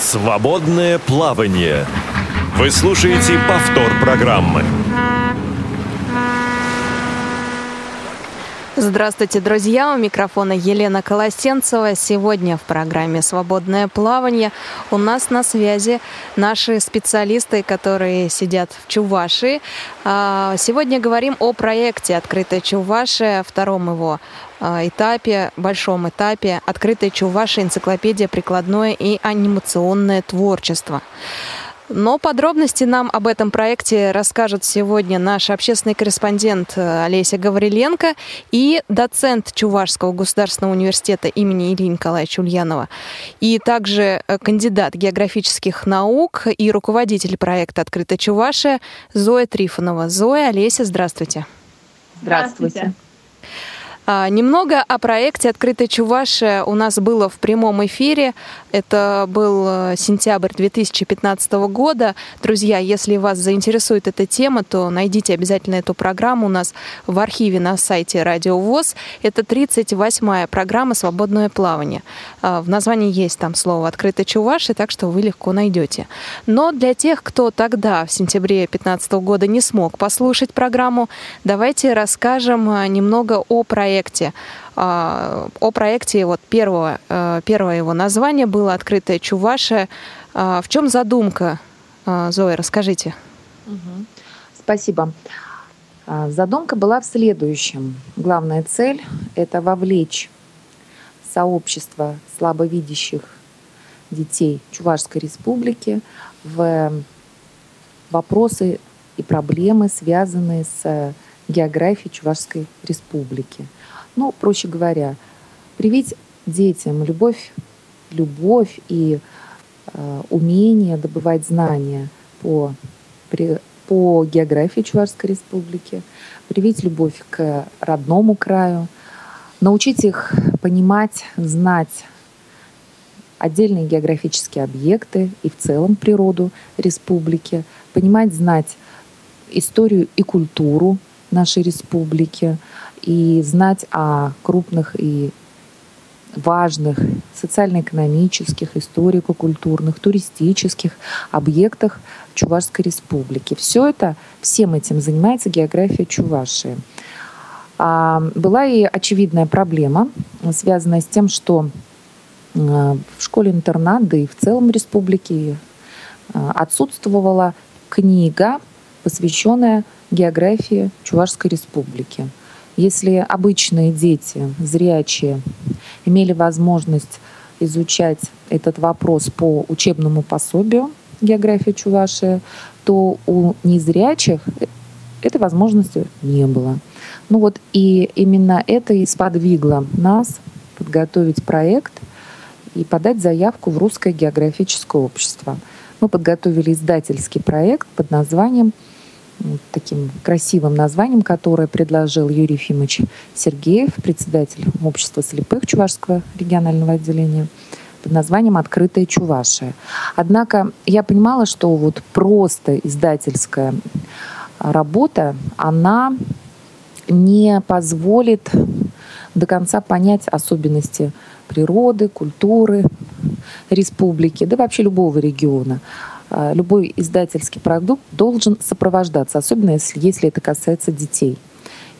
Свободное плавание. Вы слушаете повтор программы. Здравствуйте, друзья! У микрофона Елена Колосенцева. Сегодня в программе «Свободное плавание» у нас на связи наши специалисты, которые сидят в Чувашии. А, сегодня говорим о проекте «Открытая Чувашия», втором его этапе, большом этапе «Открытая Чувашия. Энциклопедия. Прикладное и анимационное творчество». Но подробности нам об этом проекте расскажет сегодня наш общественный корреспондент э, Олеся Гавриленко и доцент Чувашского государственного университета имени Ильи Николаевича Ульянова, и также э, кандидат географических наук и руководитель проекта «Открытая Чувашия» Зоя Трифонова. Зоя, Олеся, здравствуйте. Здравствуйте. Немного о проекте «Открытая Чувашия» у нас было в прямом эфире. Это был э, сентябрь 2015 года. Друзья, если вас заинтересует эта тема, то найдите обязательно эту программу у нас в архиве на сайте Радио ВОЗ. Это 38-я программа «Свободное плавание». А, в названии есть там слово «Открытая Чувашия», так что вы легко найдете. Но для тех, кто тогда, в сентябре 2015 года, не смог послушать программу, давайте расскажем э, немного о проекте о проекте вот первого, э, первое его название было «Открытая Чувашия». А, в чем задумка, а, Зоя, расскажите. Спасибо. Задумка была в следующем. Главная цель – это вовлечь сообщество слабовидящих детей Чувашской республики в вопросы и проблемы, связанные с географией Чувашской республики – ну, проще говоря, привить детям любовь, любовь и э, умение добывать знания по, при, по географии Чувашской республики, привить любовь к родному краю, научить их понимать, знать отдельные географические объекты и в целом природу республики, понимать, знать историю и культуру нашей республики, и знать о крупных и важных социально-экономических, историко-культурных, туристических объектах Чувашской республики. Все это, всем этим занимается география Чувашии. А, была и очевидная проблема, связанная с тем, что а, в школе-интернат, да и в целом республике а, отсутствовала книга, посвященная географии Чувашской республики. Если обычные дети, зрячие, имели возможность изучать этот вопрос по учебному пособию география Чувашия, то у незрячих этой возможности не было. Ну вот и именно это и сподвигло нас подготовить проект и подать заявку в Русское географическое общество. Мы подготовили издательский проект под названием таким красивым названием, которое предложил Юрий Ефимович Сергеев, председатель общества слепых Чувашского регионального отделения под названием «Открытая Чувашия». Однако я понимала, что вот просто издательская работа, она не позволит до конца понять особенности природы, культуры республики, да вообще любого региона. А, любой издательский продукт должен сопровождаться, особенно если, если это касается детей.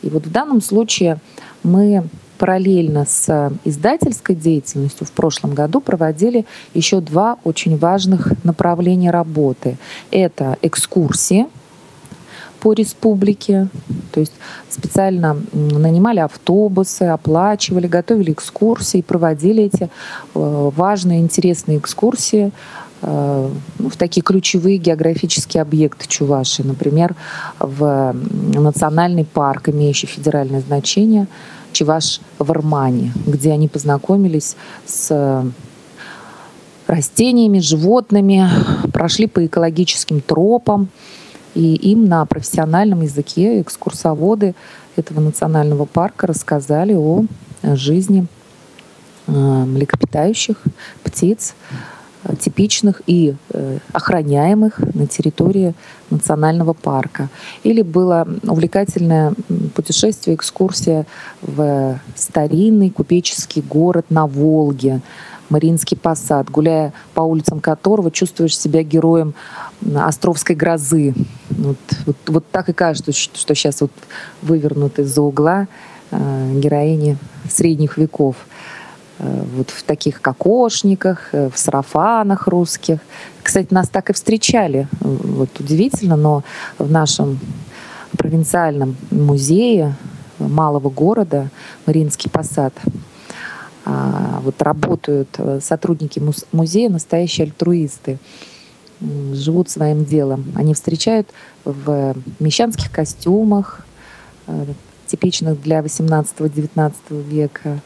И вот в данном случае мы параллельно с издательской деятельностью в прошлом году проводили еще два очень важных направления работы. Это экскурсии по республике, то есть специально нанимали автобусы, оплачивали, готовили экскурсии, проводили эти э, важные, интересные экскурсии в такие ключевые географические объекты Чувашии, например, в национальный парк, имеющий федеральное значение, Чуваш в Армане, где они познакомились с растениями, животными, прошли по экологическим тропам, и им на профессиональном языке экскурсоводы этого национального парка рассказали о жизни э, млекопитающих, птиц, типичных и э, охраняемых на территории национального парка. Или было увлекательное путешествие, экскурсия в старинный купеческий город на Волге, Мариинский посад, гуляя по улицам которого чувствуешь себя героем Островской грозы. Вот, вот, вот так и кажется, что, что сейчас вот вывернут из-за угла э, героини средних веков. Э, вот в таких кокошниках, э, в сарафанах русских. Кстати, нас так и встречали. Вот удивительно, но в нашем провинциальном музее малого города Мариинский посад а, вот работают э, сотрудники музея, настоящие альтруисты, живут своим делом. Они встречают в мещанских костюмах, типичных для 18-19 века,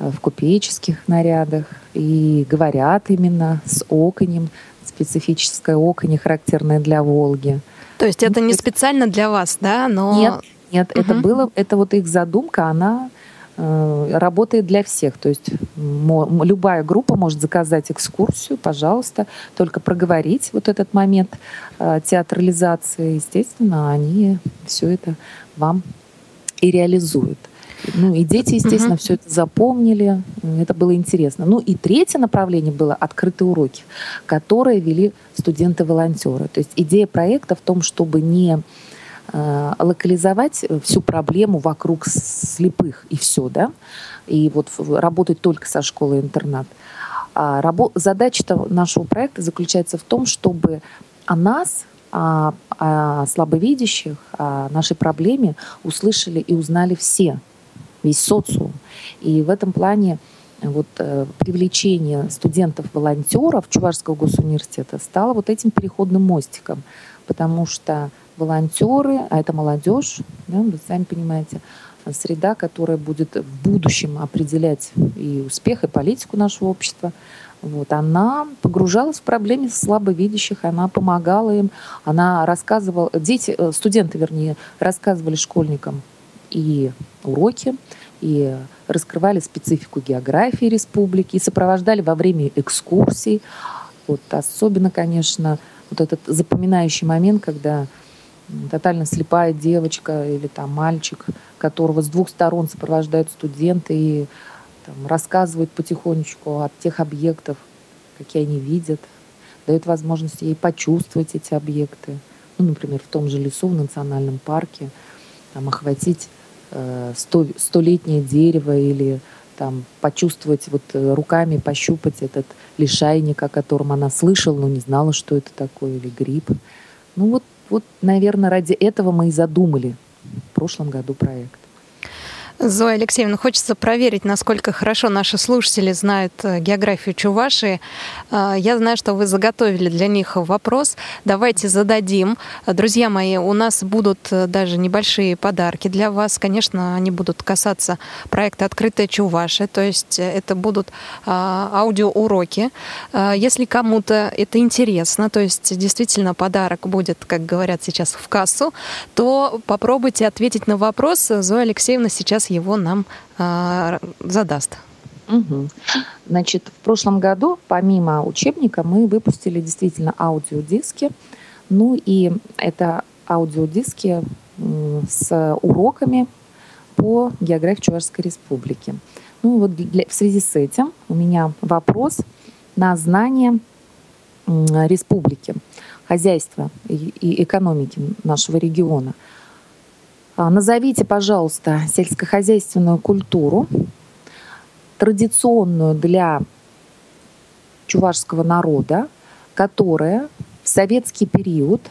в купеческих нарядах и говорят именно с оконем, специфическое оконь, характерное для Волги. То есть это не специально для вас, да? Но... Нет, нет, угу. это было, это вот их задумка, она э, работает для всех. То есть мо, любая группа может заказать экскурсию, пожалуйста, только проговорить вот этот момент э, театрализации, естественно, они все это вам и реализуют. Ну и дети, естественно, угу. все это запомнили, это было интересно. Ну и третье направление было открытые уроки, которые вели студенты-волонтеры. То есть идея проекта в том, чтобы не э, локализовать всю проблему вокруг слепых и все, да, и вот работать только со школой-интернат. А рабо- задача нашего проекта заключается в том, чтобы о нас, о, о слабовидящих, о нашей проблеме услышали и узнали все весь социум. И в этом плане вот, э, привлечение студентов-волонтеров Чувашского госуниверситета стало вот этим переходным мостиком, потому что волонтеры, а это молодежь, да, вы сами понимаете, среда, которая будет в будущем определять и успех, и политику нашего общества, вот, она погружалась в проблемы слабовидящих, она помогала им, она рассказывала, дети, э, студенты, вернее, рассказывали школьникам и уроки, и раскрывали специфику географии республики, и сопровождали во время экскурсий. Вот особенно, конечно, вот этот запоминающий момент, когда тотально слепая девочка или там мальчик, которого с двух сторон сопровождают студенты и там, рассказывают потихонечку от тех объектов, какие они видят, дают возможность ей почувствовать эти объекты. Ну, например, в том же лесу, в национальном парке, там, охватить столетнее дерево или там почувствовать вот э, руками, пощупать этот лишайник, о котором она слышала, но не знала, что это такое, или гриб. Ну вот, вот, наверное, ради этого мы и задумали в прошлом году проект. Зоя Алексеевна, хочется проверить, насколько хорошо наши слушатели знают э, географию Чувашии. Э, я знаю, что вы заготовили для них вопрос. Давайте зададим. Друзья мои, у нас будут э, даже небольшие подарки для вас. Конечно, они будут касаться проекта «Открытая Чувашия», то есть это будут аудиоуроки. Если кому-то это интересно, то есть действительно подарок будет, как говорят сейчас, в кассу, то попробуйте ответить на вопрос. Зоя Алексеевна сейчас его нам э, задаст. Угу. Значит, в прошлом году, помимо учебника, мы выпустили действительно аудиодиски. Ну и это аудиодиски с уроками по географии Чувашской Республики. Ну вот для, в связи с этим у меня вопрос на знание республики, хозяйства и, и экономики нашего региона – назовите, пожалуйста, сельскохозяйственную культуру, традиционную для чувашского народа, которая в советский период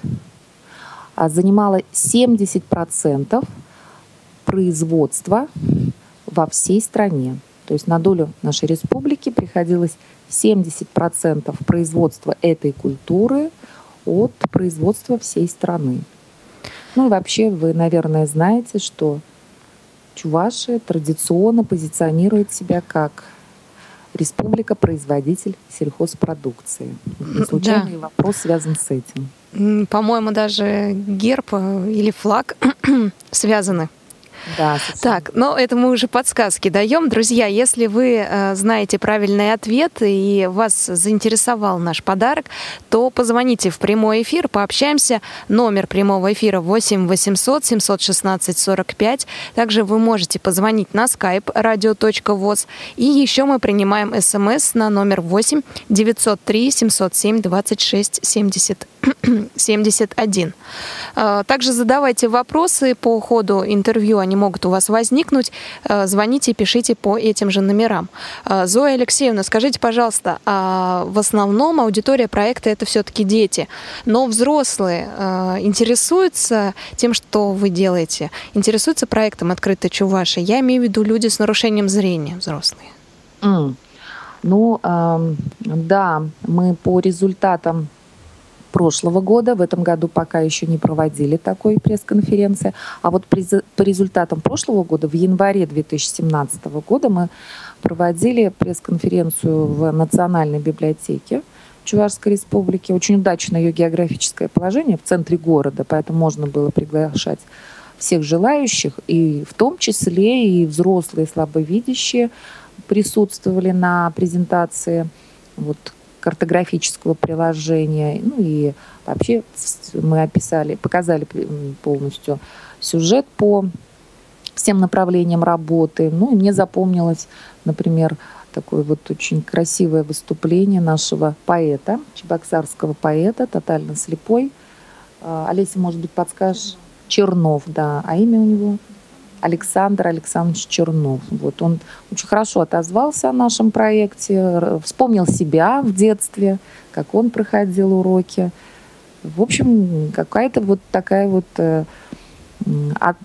а, занимала 70% производства во всей стране. То есть на долю нашей республики приходилось 70% производства этой культуры от производства всей страны. Ну и вообще вы, наверное, знаете, что Чувашия традиционно позиционирует себя как республика-производитель сельхозпродукции. Не случайный да. вопрос связан с этим. По-моему, даже герб э, или флаг связаны Да, так, но это мы уже подсказки даем. Друзья, если вы э, знаете правильный ответ и вас заинтересовал наш подарок, то позвоните в прямой эфир, пообщаемся. Номер прямого эфира 8 800 716 45. Также вы можете позвонить на skype radio.voz. И еще мы принимаем смс на номер 8 903 707 26 70 71. Также задавайте вопросы по ходу интервью, они могут у вас возникнуть. А, звоните, пишите по этим же номерам. А, Зоя Алексеевна, скажите, пожалуйста, а в основном аудитория проекта это все-таки дети, но взрослые интересуются тем, что вы делаете, интересуются проектом «Открытая Чувашия». Я имею в виду люди с нарушением зрения, взрослые. Mm. Ну, э, да, мы по результатам прошлого года. В этом году пока еще не проводили такой пресс-конференции. А вот по результатам прошлого года, в январе 2017 года, мы проводили пресс-конференцию в Национальной библиотеке Чувашской республики. Очень удачное ее географическое положение в центре города, поэтому можно было приглашать всех желающих, и в том числе и взрослые слабовидящие присутствовали на презентации. Вот картографического приложения. Ну и вообще мы описали, показали полностью сюжет по всем направлениям работы. Ну и мне запомнилось, например, такое вот очень красивое выступление нашего поэта, чебоксарского поэта, тотально слепой. А, Олеся, может быть, подскажешь? Чернов, да. А имя у него? Александр Александрович Чернов. Вот он очень хорошо отозвался о нашем проекте, вспомнил себя в детстве, как он проходил уроки. В общем, какая-то вот такая вот э,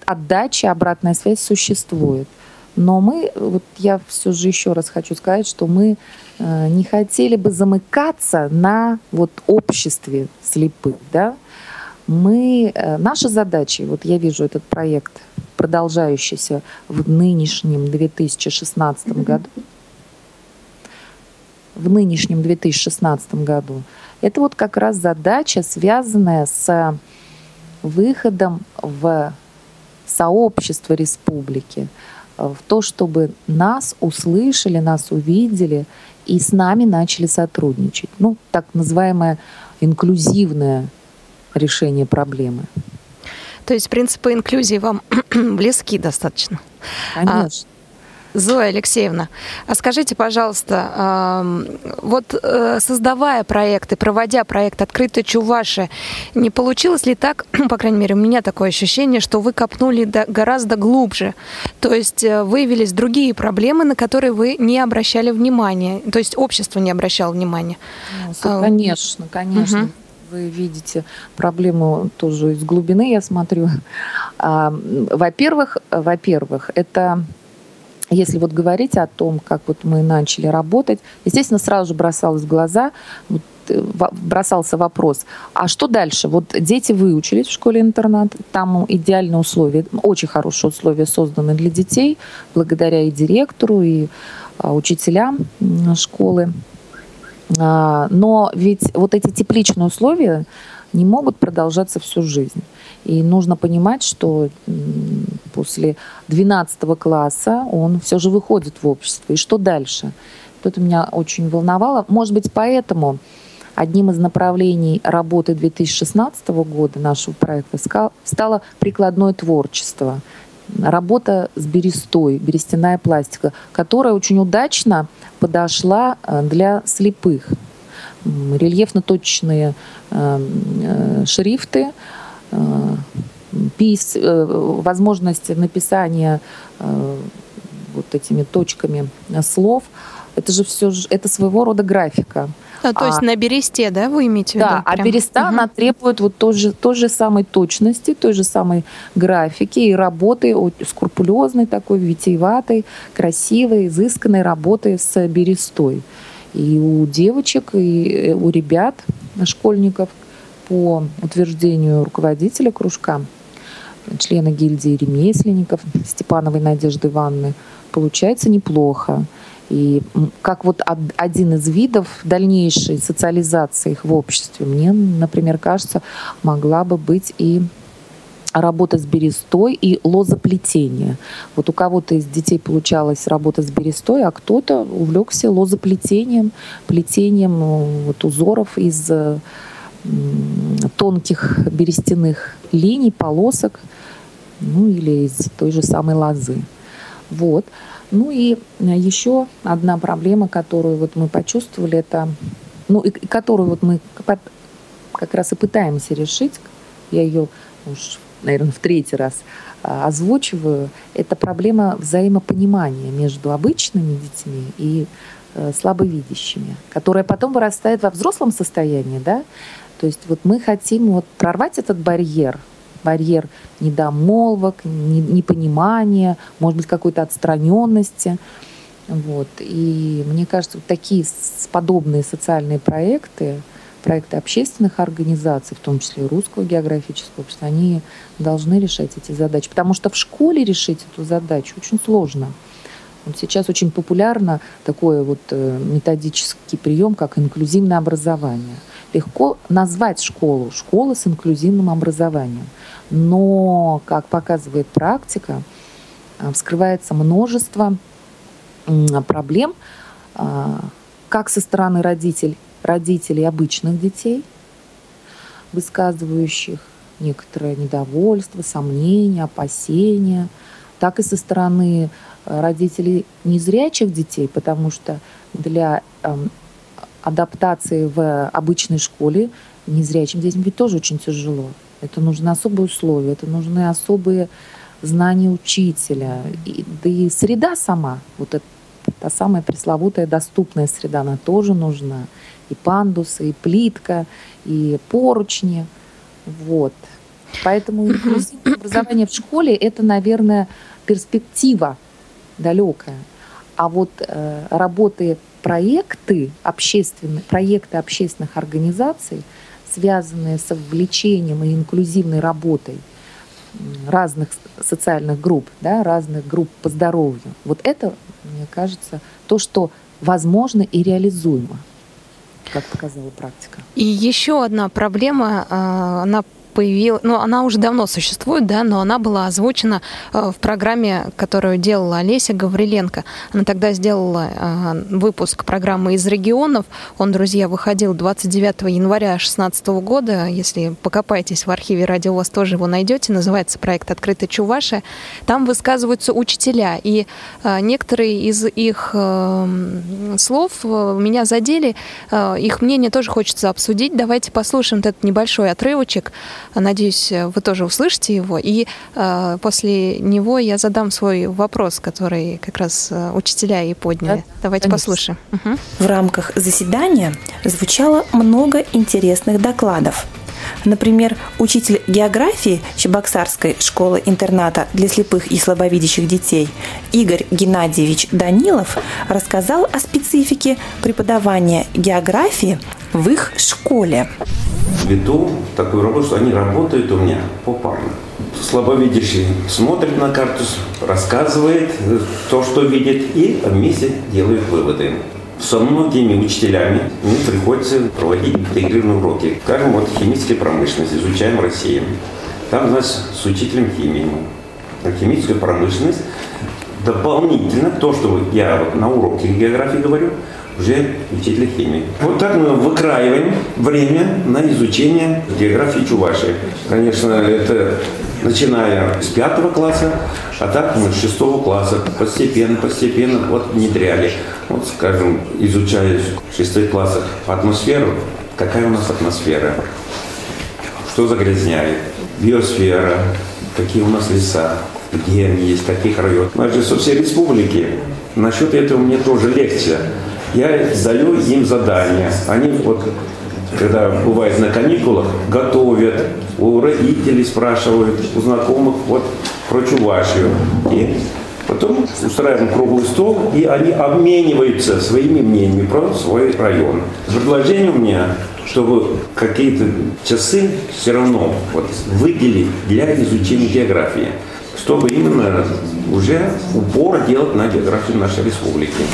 отдача, обратная связь существует. Но мы, вот я все же еще раз хочу сказать, что мы э, не хотели бы замыкаться на вот обществе слепых, да. Мы, э, наша задача, вот я вижу этот проект продолжающийся в нынешнем 2016 году, в нынешнем 2016 году, это вот как раз задача, связанная с выходом в сообщество республики, в то, чтобы нас услышали, нас увидели и с нами начали сотрудничать. Ну, так называемое инклюзивное решение проблемы. То есть принципы инклюзии вам близки достаточно. Конечно. А, Зоя Алексеевна, а скажите, пожалуйста, вот э, создавая проекты, проводя проект «Открытый Чуваши», не получилось ли так, по крайней мере, у меня такое ощущение, что вы копнули гораздо глубже, то есть э, выявились другие проблемы, на которые вы не обращали внимания, то есть общество не обращало внимания? Ну, конечно, конечно. Угу вы видите проблему тоже из глубины, я смотрю. А, во-первых, во-первых, это если вот говорить о том, как вот мы начали работать, естественно, сразу же бросалось в глаза, вот, э, бросался вопрос, а что дальше? Вот дети выучились в школе-интернат, там идеальные условия, очень хорошие условия созданы для детей, благодаря и директору, и а, учителям школы. А, но ведь вот эти тепличные условия не могут продолжаться всю жизнь. И нужно понимать, что после 12 класса он все же выходит в общество. И что дальше? Это меня очень волновало. Может быть, поэтому одним из направлений работы 2016 года нашего проекта стало прикладное творчество – работа с берестой, берестяная пластика, которая очень удачно подошла э, для слепых. Рельефно-точечные э, э, шрифты, возможность написания вот этими точками слов. Это же все, это своего рода графика. А, то есть а, на бересте, да, вы имеете в виду? Да, а береста, угу. она требует вот той же, той же самой точности, той же самой графики и работы, скрупулезной такой, витиеватой, красивой, изысканной работы с берестой. И у девочек, и э, у ребят, школьников, по утверждению руководителя кружка, члена гильдии ремесленников Степановой Надежды Ивановны, получается неплохо. И как вот один из видов дальнейшей социализации их в обществе, мне, например, кажется, могла бы быть и работа с берестой и лозоплетение. Вот у кого-то из детей получалась работа с берестой, а кто-то увлекся лозоплетением, плетением э, вот, узоров из тонких берестяных линий, полосок, ну или из той же самой лозы. Вот. Ну и еще одна проблема, которую вот мы почувствовали, это, ну и, и которую вот мы как раз и пытаемся решить, я ее уж наверное, в третий раз а, озвучиваю, это проблема взаимопонимания между обычными детьми и э, слабовидящими, которая потом вырастает во взрослом состоянии, да, то есть вот мы хотим вот прорвать этот барьер, барьер недомолвок, непонимания, может быть, какой-то отстраненности. Вот. И мне кажется, вот такие подобные социальные проекты, проекты общественных организаций, в том числе Русского географического общества, они должны решать эти задачи. Потому что в школе решить эту задачу очень сложно. Вот сейчас очень популярно такой вот э, методический прием, как инклюзивное образование. Легко назвать школу школа с инклюзивным образованием. Но, как показывает практика, э, вскрывается множество проблем, а, как со стороны родителей, родителей обычных детей, высказывающих некоторое недовольство, сомнения, опасения, так и со стороны э, родителей незрячих детей, потому что для эм, адаптации в обычной школе незрячим детям ведь тоже очень тяжело. Это нужны особые условия, это нужны особые знания учителя, и, да и среда сама, вот эта та самая пресловутая доступная среда, она тоже нужна и пандусы, и плитка, и поручни. Вот. Поэтому инклюзивное образование в школе – это, наверное, перспектива далекая. А вот э, работы, проекты, общественные, проекты общественных организаций, связанные с вовлечением и инклюзивной работой разных социальных групп, да, разных групп по здоровью, вот это, мне кажется, то, что возможно и реализуемо как показала практика. И еще одна проблема, а, она появилась, ну, она уже давно существует, да, но она была озвучена э, в программе, которую делала Олеся Гавриленко. Она тогда сделала э, выпуск программы «Из регионов». Он, друзья, выходил 29 января 2016 года. Если покопаетесь в архиве радио, вас тоже его найдете. Называется проект «Открытый Чувашия». Там высказываются учителя, и э, некоторые из их слов меня задели. Их мнение тоже хочется обсудить. Давайте послушаем этот небольшой отрывочек. Надеюсь, вы тоже услышите его. И э, после него я задам свой вопрос, который как раз э, учителя и подняли. Да? Давайте Конечно. послушаем. Угу. В рамках заседания звучало много интересных докладов. Например, учитель географии Чебоксарской школы-интерната для слепых и слабовидящих детей Игорь Геннадьевич Данилов рассказал о специфике преподавания географии в их школе веду такую работу, что они работают у меня попарно. Слабовидящий смотрит на карту, рассказывает то, что видит, и вместе делают выводы. Со многими учителями мне приходится проводить интегрированные уроки. Скажем, вот химическая промышленность, изучаем Россию. Там, значит, с учителем химии. Химическая промышленность дополнительно то, что я вот на уроке географии говорю, уже учителя химии. Вот так мы выкраиваем время на изучение географии Чувашии. Конечно, это начиная с пятого класса, а так мы с шестого класса постепенно, постепенно вот внедряли. Вот, скажем, изучая в шестых классах атмосферу, какая у нас атмосфера, что загрязняет, биосфера, какие у нас леса, где они есть, каких районах. У нас же со всей республики. Насчет этого мне тоже легче я даю им задания. Они вот, когда бывает на каникулах, готовят, у родителей спрашивают, у знакомых вот про Чувашию. И потом устраиваем круглый стол, и они обмениваются своими мнениями про свой район. Предложение у меня, чтобы какие-то часы все равно вот, выделить для изучения географии, чтобы именно уже упор делать на географию нашей республики.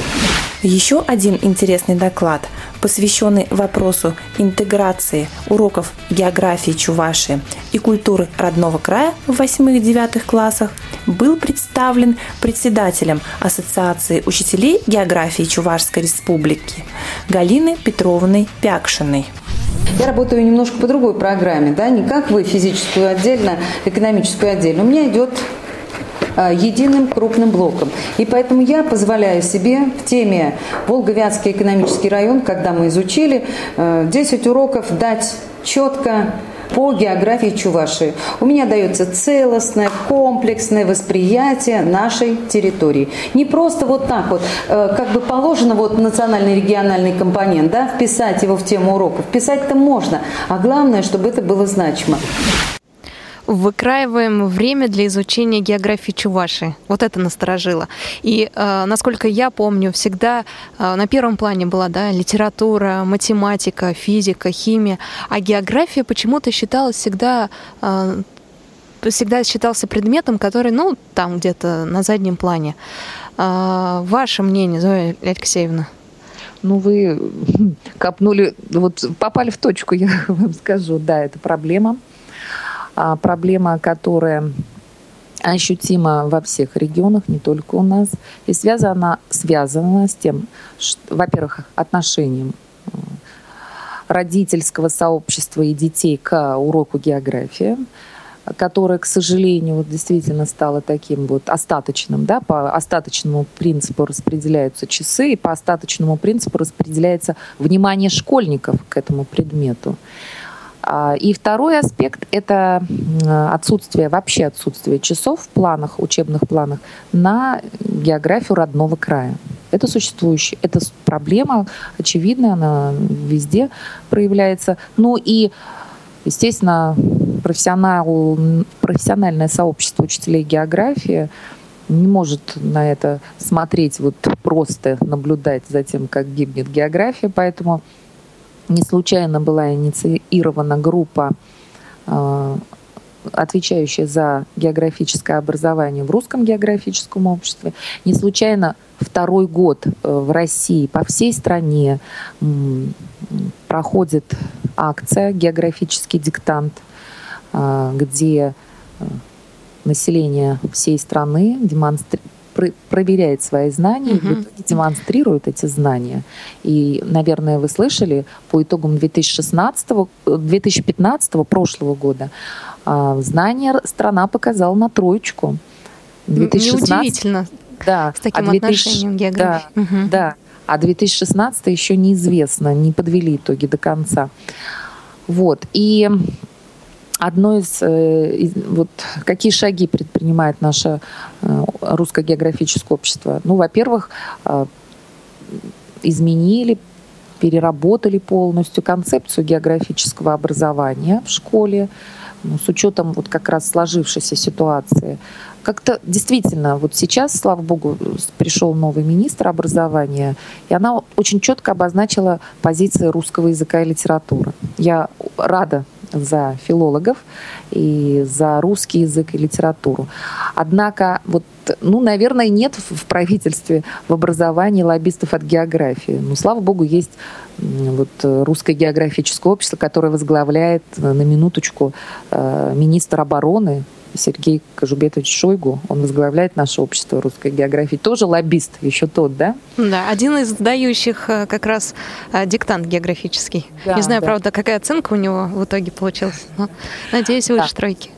Еще один интересный доклад, посвященный вопросу интеграции уроков географии Чувашии и культуры родного края в 8-9 классах, был представлен председателем Ассоциации учителей географии Чувашской республики Галины Петровной Пякшиной. Я работаю немножко по другой программе, да, не как вы, физическую отдельно, экономическую отдельно. У меня идет а, единым крупным блоком. И поэтому я позволяю себе в теме Волго-Вятский экономический район, когда мы изучили, 10 э, уроков дать четко по географии Чувашии. У меня дается целостное, комплексное восприятие нашей территории. Не просто вот так вот, э, как бы положено вот национальный региональный компонент, да, вписать его в тему уроков. Вписать-то можно, а главное, чтобы это было значимо выкраиваем время для изучения географии Чуваши. Вот это насторожило. И, э, насколько я помню, всегда э, на первом плане была да, литература, математика, физика, химия, а география почему-то считалась всегда э, всегда считался предметом, который, ну, там где-то на заднем плане. А, ваше мнение, Зоя Алексеевна? Ну, вы копнули, вот попали в точку, я вам скажу. Да, это проблема. А, проблема, которая ощутима во всех регионах, не только у нас, и связана, связана с тем, во-первых, отношением э, родительского сообщества и детей к уроку географии, которое, к сожалению, вот действительно стало таким вот остаточным, да, по остаточному принципу распределяются часы, и по остаточному принципу распределяется внимание школьников к этому предмету. А, и второй аспект – это отсутствие, вообще отсутствие часов в планах, учебных планах на географию родного края. Это существующая, это проблема очевидная, она везде проявляется. Ну и, естественно, профессионал, профессиональное сообщество учителей географии не может на это смотреть, вот просто наблюдать за тем, как гибнет география, поэтому не случайно была инициирована группа, а, отвечающая за географическое образование в русском географическом обществе. Не случайно второй год э, в России по всей стране проходит акция «Географический диктант», а, где э, население всей страны демонстрирует проверяет свои знания, угу. и демонстрирует эти знания. И, наверное, вы слышали, по итогам 2016, 2015 прошлого года а, знания страна показала на троечку. 2016, Неудивительно. Да. С таким а 2000, отношением географии. Да, угу. да. А 2016 еще неизвестно, не подвели итоги до конца. Вот. И Одно из, э, из вот какие шаги предпринимает наше э, русское географическое общество? Ну, во-первых, э, изменили, переработали полностью концепцию географического образования в школе, ну, с учетом вот как раз сложившейся ситуации. Как-то действительно, вот сейчас, слава богу, пришел новый министр образования, и она очень четко обозначила позиции русского языка и литературы. Я рада за филологов и за русский язык и литературу. Однако, вот, ну, наверное, нет в правительстве, в образовании лоббистов от географии. Но, слава богу, есть вот русское географическое общество, которое возглавляет на минуточку э, министр обороны Сергей Кожубетович Шойгу, он возглавляет наше общество русской географии, тоже лоббист, еще тот, да? Да, один из дающих э, как раз э, диктант географический. Да, Не знаю, да. правда, какая оценка у него в итоге получилась, но надеюсь, выше да. тройки.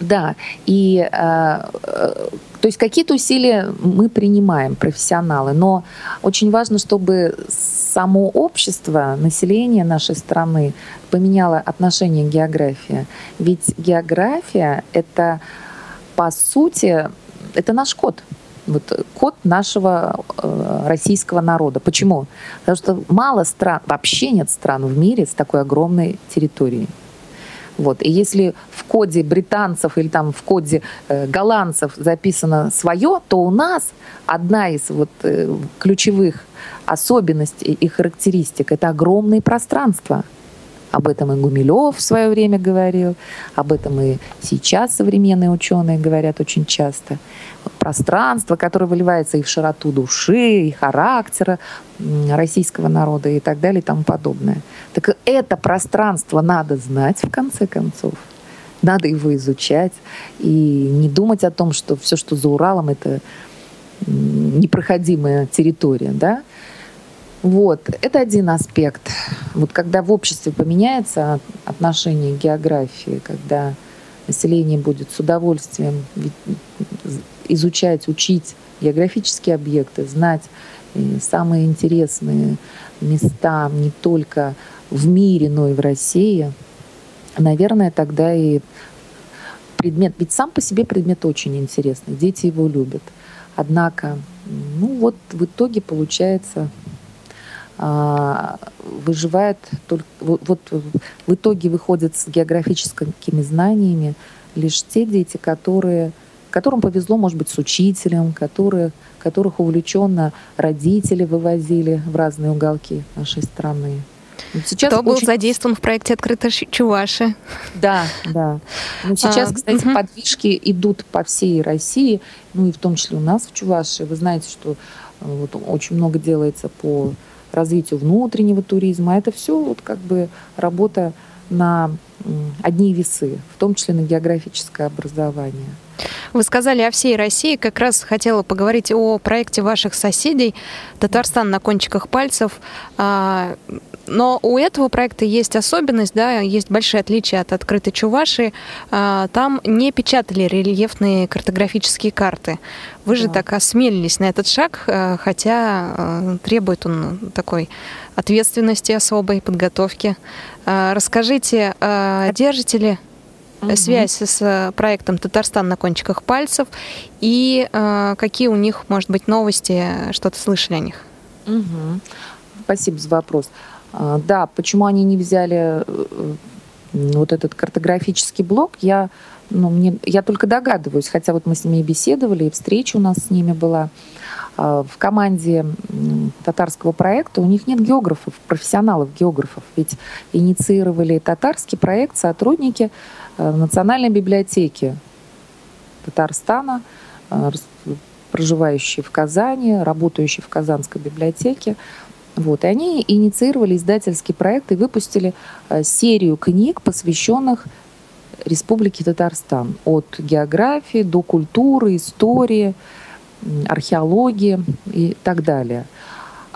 Да, и э, то есть какие-то усилия мы принимаем, профессионалы, но очень важно, чтобы само общество, население нашей страны поменяло отношение к географии. Ведь география — это, по сути, это наш код. Вот код нашего э, российского народа. Почему? Потому что мало стран, вообще нет стран в мире с такой огромной территорией. Вот. И если в коде британцев или там в коде э, голландцев записано свое, то у нас одна из вот, э, ключевых особенностей и характеристик – это огромные пространства. Об этом и Гумилев в свое время говорил, об этом и сейчас современные ученые говорят очень часто. Пространство, которое выливается и в широту души, и характера российского народа и так далее и тому подобное. Так это пространство надо знать в конце концов. Надо его изучать и не думать о том, что все, что за Уралом, это непроходимая территория, да, вот, это один аспект. Вот когда в обществе поменяется отношение к географии, когда население будет с удовольствием изучать, учить географические объекты, знать э, самые интересные места не только в мире, но и в России, наверное, тогда и предмет, ведь сам по себе предмет очень интересный, дети его любят. Однако, ну вот в итоге получается выживает только вот в итоге выходят с географическими знаниями лишь те дети, которые которым повезло, может быть, с учителем, которые, которых увлеченно родители вывозили в разные уголки нашей страны. сейчас Кто был задействован в проекте «Открытая Чуваши»? Да, да. Но сейчас, а, кстати, угу. подвижки идут по всей России, ну и в том числе у нас в Чувашии. Вы знаете, что э, вот очень много делается по развитию внутреннего туризма. Это все вот как бы работа на одни весы, в том числе на географическое образование. Вы сказали о всей России. Как раз хотела поговорить о проекте ваших соседей «Татарстан на кончиках пальцев». А, но у этого проекта есть особенность, да, есть большие отличия от открытой Чуваши. А, там не печатали рельефные картографические карты. Вы же да. так осмелились на этот шаг, а, хотя требует он такой ответственности особой, подготовки. Расскажите, держите ли угу. связь с э, проектом «Татарстан на кончиках пальцев» и э, какие у них, может быть, новости, что-то слышали о них? Угу. Спасибо за вопрос. А, да, почему они не взяли э, вот этот картографический блок, я, ну, мне, я только догадываюсь, хотя вот мы с ними и беседовали, и встреча у нас с ними была. А, в команде татарского проекта у них нет географов, профессионалов-географов. Ведь инициировали татарский проект сотрудники Э, Национальной библиотеке Татарстана, э, проживающие в Казани, работающие в Казанской библиотеке. Вот. И они инициировали издательский проект и выпустили э, серию книг, посвященных Республике Татарстан. От географии до культуры, истории, археологии и так далее.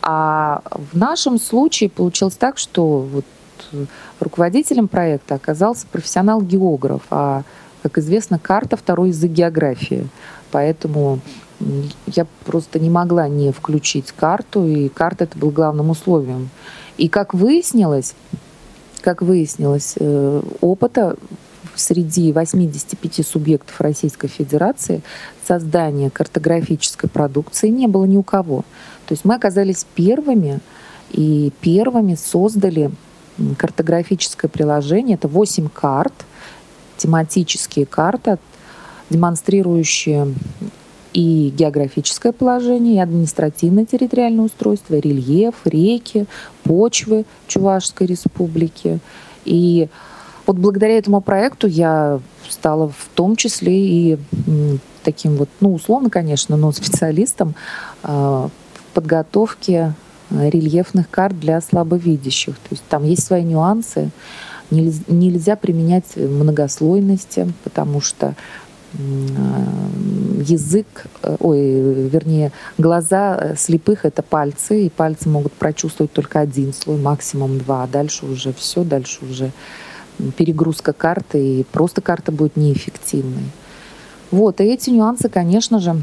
А в нашем случае получилось так, что вот руководителем проекта оказался профессионал-географ, а, как известно, карта второй язык географии. Поэтому я просто не могла не включить карту, и карта это был главным условием. И как выяснилось, как выяснилось, э, опыта среди 85 субъектов Российской Федерации создания картографической продукции не было ни у кого. То есть мы оказались первыми и первыми создали картографическое приложение. Это 8 карт, тематические карты, демонстрирующие и географическое положение, и административно-территориальное устройство, рельеф, реки, почвы Чувашской республики. И вот благодаря этому проекту я стала в том числе и таким вот, ну, условно, конечно, но специалистом а, в подготовке рельефных карт для слабовидящих. То есть там есть свои нюансы. Нельзя применять многослойности, потому что язык, э, ой, вернее, глаза э, слепых это пальцы, и пальцы могут прочувствовать только один слой, максимум два, а дальше уже все, дальше уже перегрузка карты, и просто карта будет неэффективной. Вот, и эти нюансы, конечно же,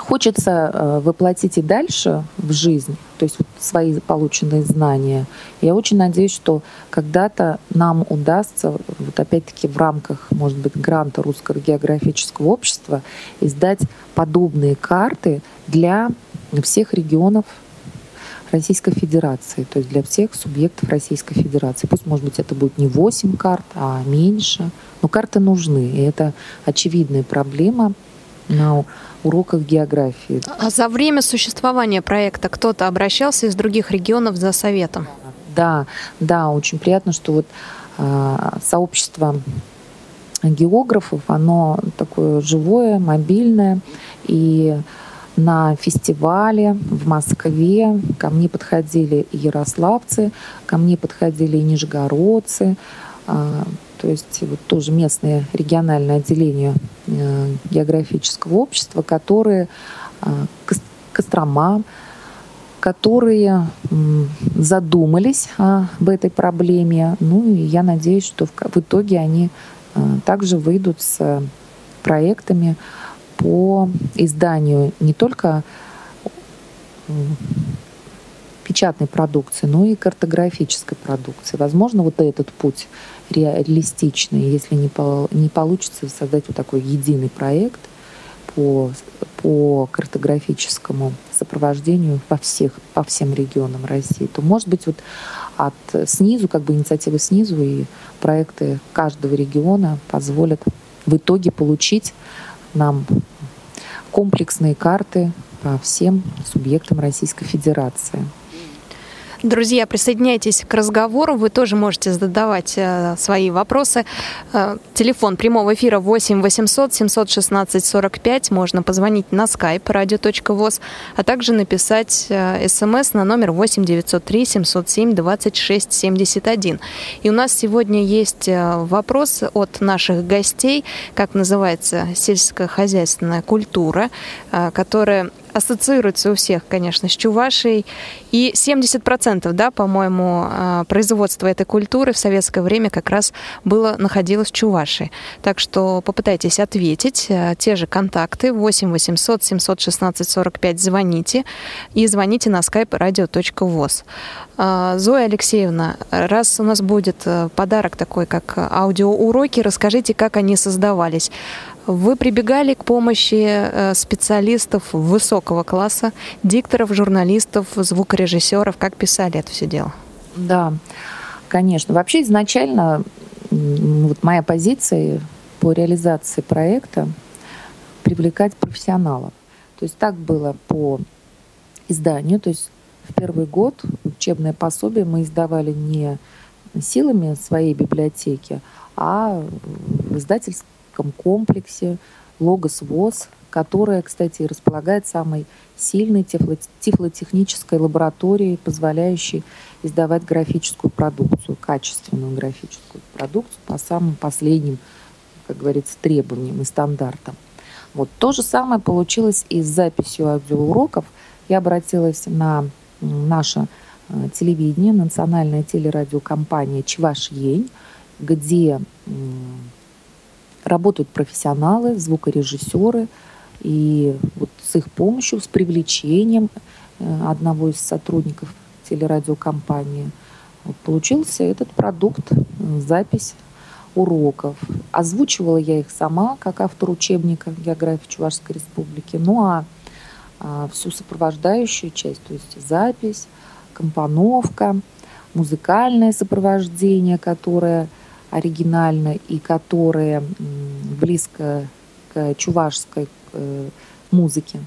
хочется э, воплотить и дальше в жизнь, то есть вот свои полученные знания. Я очень надеюсь, что когда-то нам удастся, вот опять-таки в рамках, может быть, гранта Русского географического общества, издать подобные карты для всех регионов Российской Федерации, то есть для всех субъектов Российской Федерации. Пусть, может быть, это будет не 8 карт, а меньше, но карты нужны, и это очевидная проблема на уроках географии. А за время существования проекта кто-то обращался из других регионов за советом? Да, да, очень приятно, что вот э, сообщество географов, оно такое живое, мобильное. И на фестивале в Москве ко мне подходили и ярославцы, ко мне подходили и нижегородцы, э, то есть вот тоже местное региональное отделение э, географического общества, которые э, Кострома, которые задумались об этой проблеме. Ну и я надеюсь, что в итоге они э, также выйдут с проектами по изданию не только печатной продукции, но и картографической продукции. Возможно, вот этот путь реалистичный, если не, по, не получится создать вот такой единый проект по, по картографическому сопровождению по, всех, по всем регионам России, то, может быть, вот от снизу, как бы инициативы снизу и проекты каждого региона позволят в итоге получить нам комплексные карты по всем субъектам Российской Федерации. Друзья, присоединяйтесь к разговору. Вы тоже можете задавать э, свои вопросы. Э, телефон прямого эфира 8 800 716 45. Можно позвонить на skype radio.voz, а также написать э, смс на номер 8 903 707 26 71. И у нас сегодня есть вопрос от наших гостей, как называется сельскохозяйственная культура, которая ассоциируется у всех, конечно, с Чувашией. И 70%, да, по-моему, а, производства этой культуры в советское время как раз было, находилось в Чувашии. Так что попытайтесь ответить. А, те же контакты 8 800 716 45 звоните и звоните на skype radio.voz. А, Зоя Алексеевна, раз у нас будет подарок такой, как аудиоуроки, расскажите, как они создавались. Вы прибегали к помощи э, специалистов высокого класса, дикторов, журналистов, звукорежиссеров. Как писали это все дело? Да, конечно. Вообще изначально вот моя позиция по реализации проекта привлекать профессионалов. То есть так было по изданию, то есть в первый год учебное пособие мы издавали не силами своей библиотеки, а в издательстве Курском комплексе Логос ВОЗ, которая, кстати, располагает самой сильной тифлотехнической лабораторией, позволяющей издавать графическую продукцию, качественную графическую продукцию по самым последним, как говорится, требованиям и стандартам. Вот то же самое получилось и с записью аудиоуроков. Я обратилась на наше э, телевидение, национальная телерадиокомпания «Чеваш-Ень», где работают профессионалы, звукорежиссеры, и вот с их помощью, с привлечением э, одного из сотрудников телерадиокомпании вот получился этот продукт, э, запись уроков. Озвучивала я их сама, как автор учебника географии Чувашской Республики. Ну а, а всю сопровождающую часть, то есть запись, компоновка, музыкальное сопровождение, которое – оригинально и которые близко к чувашской э, музыке,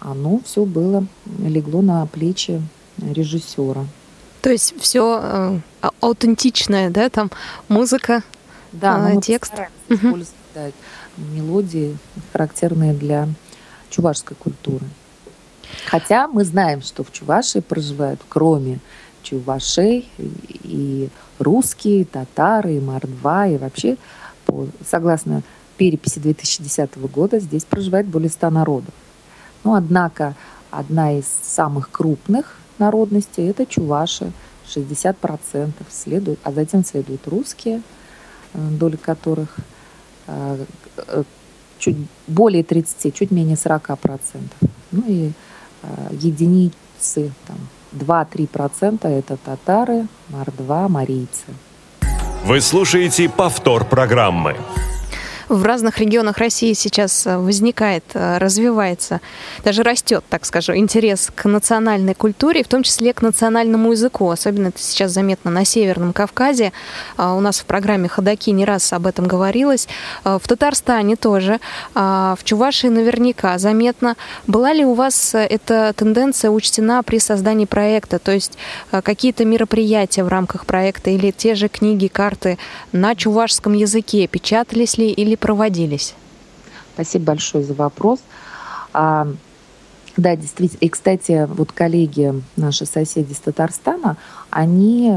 оно все было легло на плечи режиссера. То есть все э, а, аутентичное, да, там музыка, да, э, текст. Угу. Да, мелодии, характерные для чувашской культуры. Хотя мы знаем, что в Чувашии проживают, кроме чувашей и русские, татары, и мордва, и вообще, по, согласно переписи 2010 года, здесь проживает более 100 народов. Но, однако, одна из самых крупных народностей – это чуваши, 60% следует, а затем следуют русские, э, доля которых э, э, чуть более 30, чуть менее 40%. Ну и единицы, там, 2-3% это татары, мордва, марийцы. Вы слушаете повтор программы. В разных регионах России сейчас э, возникает, э, развивается, даже растет, так скажу, интерес к национальной культуре, в том числе к национальному языку. Особенно это сейчас заметно на Северном Кавказе. А, у нас в программе «Ходоки» не раз об этом говорилось. А, в Татарстане тоже. А, в Чувашии наверняка заметно. Была ли у вас э, эта тенденция учтена при создании проекта? То есть какие-то мероприятия в рамках проекта или те же книги, карты на чувашском языке печатались ли или проводились? Спасибо большое за вопрос. А, да, действительно. И, кстати, вот коллеги, наши соседи из Татарстана, они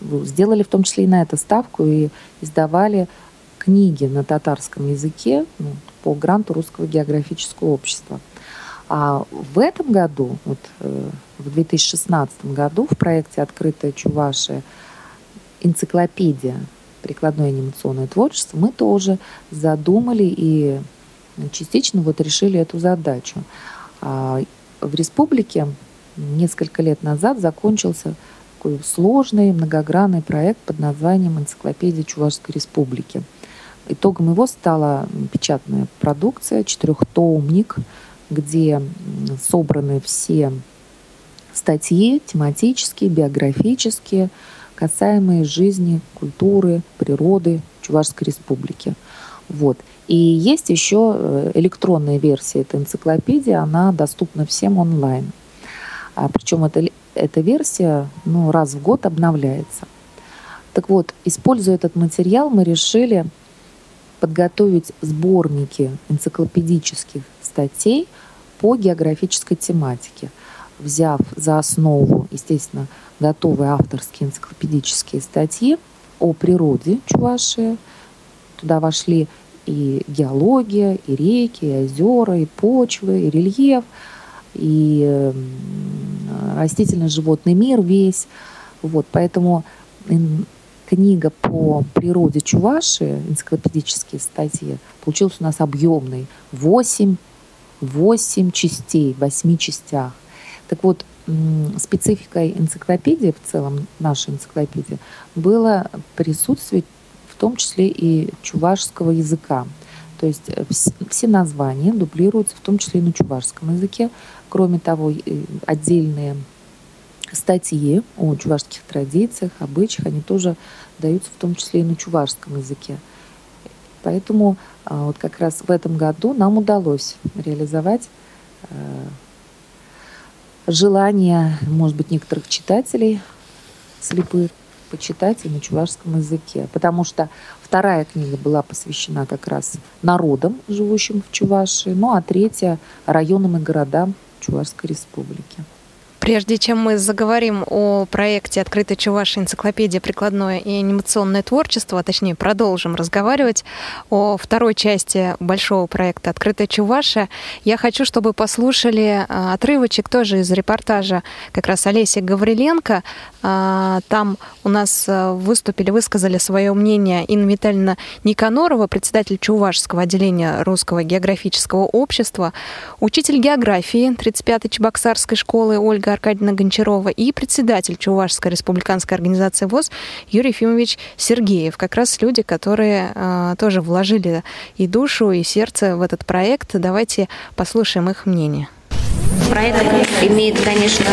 сделали в том числе и на это ставку и издавали книги на татарском языке ну, по гранту Русского географического общества. А в этом году, вот, э, в 2016 году, в проекте «Открытая Чувашия» энциклопедия прикладное анимационное творчество, мы тоже задумали и частично вот решили эту задачу. А, в республике несколько лет назад закончился такой сложный, многогранный проект под названием «Энциклопедия Чувашской Республики». Итогом его стала печатная продукция, четырехтомник, где собраны все статьи тематические, биографические, касаемые жизни, культуры, природы Чувашской Республики. Вот. И есть еще э, электронная версия этой энциклопедии, она доступна всем онлайн. А, причем эта, эта версия ну, раз в год обновляется. Так вот, используя этот материал, мы решили подготовить сборники энциклопедических статей по географической тематике, взяв за основу, естественно, готовые авторские энциклопедические статьи о природе Чувашии. Туда вошли и геология, и реки, и озера, и почвы, и рельеф, и растительно-животный мир весь. Вот, поэтому книга по природе Чувашии, энциклопедические статьи, получилась у нас объемной. Восемь, восемь частей, в восьми частях. Так вот, спецификой энциклопедии, в целом нашей энциклопедии, было присутствие в том числе и чувашского языка. То есть э, все названия дублируются в том числе и на чувашском языке. Кроме того, отдельные статьи о чувашских традициях, обычаях, они тоже даются в том числе и на чувашском языке. Поэтому а, вот как раз в этом году нам удалось реализовать э, желание, может быть, некоторых читателей слепых почитать и на чувашском языке. Потому что вторая книга была посвящена как раз народам, живущим в Чувашии, ну а третья – районам и городам Чувашской республики. Прежде чем мы заговорим о проекте «Открытая Чувашия. Энциклопедия. Прикладное и анимационное творчество», а точнее продолжим разговаривать о второй части большого проекта «Открытая Чувашия», я хочу, чтобы послушали а, отрывочек тоже из репортажа как раз Олеси Гавриленко. А, там у нас а, выступили, высказали свое мнение Инна Витальевна Никанорова, председатель Чувашского отделения Русского географического общества, учитель географии 35-й Чебоксарской школы Ольга Аркадьевна Гончарова и председатель Чувашской республиканской организации ВОЗ Юрий Ефимович Сергеев. Как раз люди, которые э, тоже вложили и душу, и сердце в этот проект. Давайте послушаем их мнение. Проект имеет, конечно,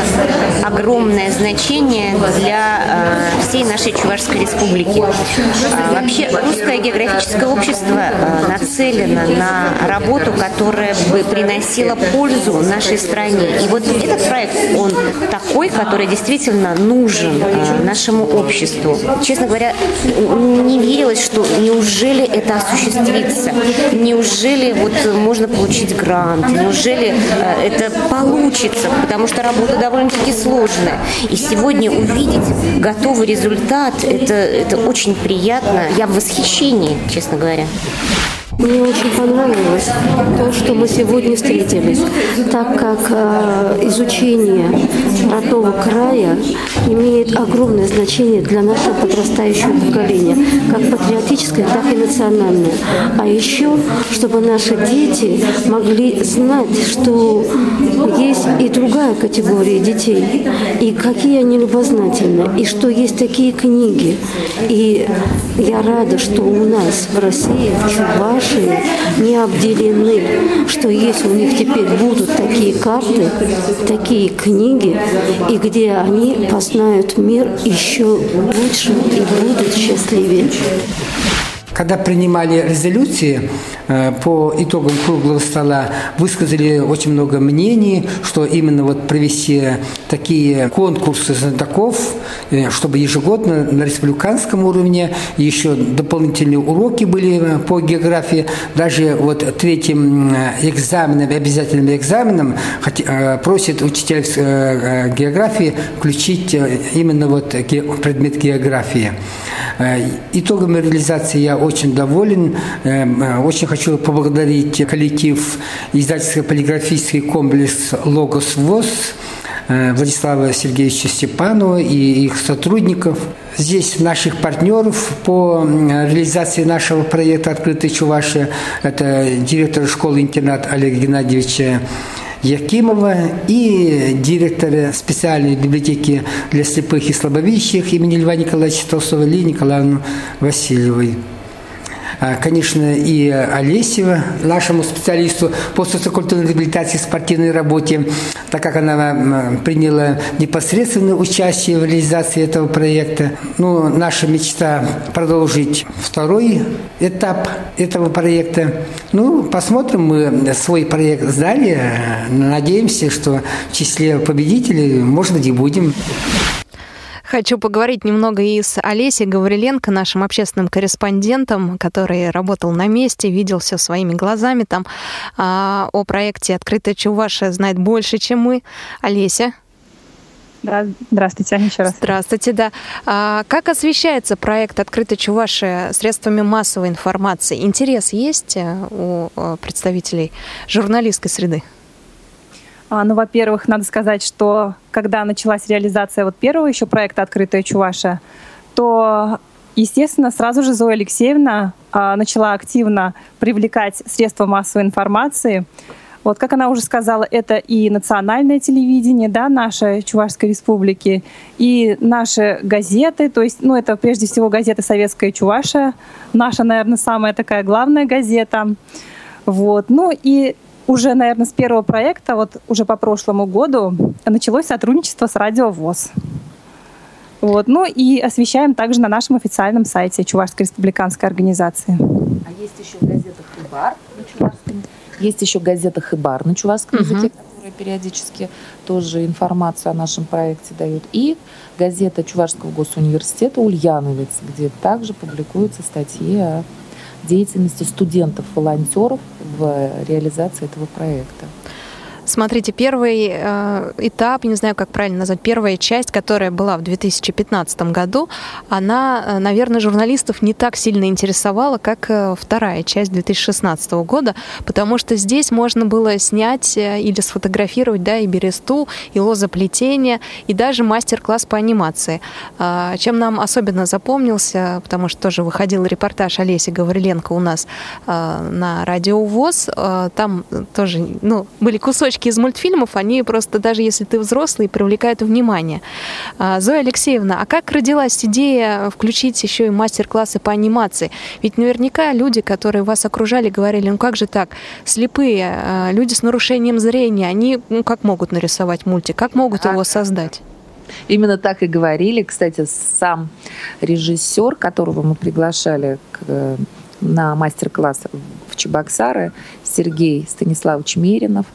огромное значение для э, всей нашей Чувашской республики. А, вообще, русское географическое общество э, нацелено на работу, которая бы приносила пользу нашей стране. И вот этот проект, он такой, который действительно нужен э, нашему обществу. Честно говоря, не верилось, что неужели это осуществится, неужели вот можно получить грант, неужели это получится, потому что работа довольно-таки сложная. И сегодня увидеть готовый результат, это, это очень приятно. Я в восхищении, честно говоря. Мне очень понравилось то, что мы сегодня встретились, так как э, изучение родного края имеет огромное значение для нашего подрастающего поколения, как патриотическое, так и национальное. А еще, чтобы наши дети могли знать, что есть и другая категория детей, и какие они любознательны, и что есть такие книги. И я рада, что у нас в России, в Чувашии не обделены, что если у них теперь будут такие карты, такие книги, и где они познают мир еще лучше и будут счастливее. Когда принимали резолюции э, по итогам круглого стола, высказали очень много мнений, что именно вот провести такие конкурсы знатоков, э, чтобы ежегодно на республиканском уровне еще дополнительные уроки были э, по географии. Даже вот третьим экзаменом, обязательным экзаменом просит учителя географии включить именно вот предмет географии. Итогами реализации я очень доволен. Эм, э, очень хочу поблагодарить коллектив издательско-полиграфический комплекс «Логос ВОЗ», э, Владислава Сергеевича Степанова и их сотрудников. Здесь наших партнеров по реализации нашего проекта «Открытый Чувашия» это директор школы-интернат Олег Геннадьевича Якимова и директора специальной библиотеки для слепых и слабовидящих имени Льва Николаевича Толстого Ли Николаевну Васильевой. А, конечно, и Олесева, нашему специалисту по социокультурной реабилитации и спортивной работе, так как она приняла непосредственное участие в реализации этого проекта. Ну, наша мечта продолжить второй этап этого проекта. Ну, посмотрим, мы свой проект сдали, надеемся, что в числе победителей, может быть, и будем. Хочу поговорить немного и с Олесей Гавриленко, нашим общественным корреспондентом, который работал на месте, видел все своими глазами. Там а, о проекте «Открытая Чувашия» знает больше, чем мы. Олеся. Да, здравствуйте еще раз. Здравствуйте, да. А как освещается проект «Открытая Чувашия» средствами массовой информации? Интерес есть э, у э, представителей журналистской среды? А, ну, во-первых, надо сказать, что когда началась реализация вот первого еще проекта «Открытая Чуваша», то, естественно, сразу же Зоя Алексеевна а, начала активно привлекать средства массовой информации. Вот, как она уже сказала, это и национальное телевидение, да, нашей Чувашской республики, и наши газеты, то есть, ну, это прежде всего газета «Советская Чуваша», наша, наверное, самая такая главная газета. Вот. Ну и уже, наверное, с первого проекта, вот уже по прошлому году, началось сотрудничество с Радио ВОЗ. Вот. Ну и освещаем также на нашем официальном сайте Чувашской республиканской организации. А есть еще газета «Хыбар» на чувашском. Есть еще газета «Хыбар» на чувашском uh-huh. языке, которая периодически тоже информацию о нашем проекте дают. И газета Чувашского госуниверситета «Ульяновец», где также публикуются статьи о деятельности студентов-волонтеров в реализации этого проекта. Смотрите, первый э, этап, не знаю, как правильно назвать, первая часть, которая была в 2015 году, она, э, наверное, журналистов не так сильно интересовала, как э, вторая часть 2016 года, потому что здесь можно было снять э, или сфотографировать, да, и бересту, и лозоплетение, и даже мастер-класс по анимации. Э, чем нам особенно запомнился, потому что тоже выходил репортаж Олеси Гавриленко у нас э, на радио ВОЗ, э, там тоже, ну, были кусочки кусочки из мультфильмов, они просто, даже если ты взрослый, привлекают внимание. А, Зоя Алексеевна, а как родилась идея включить еще и мастер-классы по анимации? Ведь наверняка люди, которые вас окружали, говорили, ну как же так, слепые, а, люди с нарушением зрения, они ну, как могут нарисовать мультик, как могут его создать? Именно так и говорили. Кстати, сам режиссер, которого мы приглашали к, на мастер-класс в Чебоксары, Сергей Станиславович Меринов,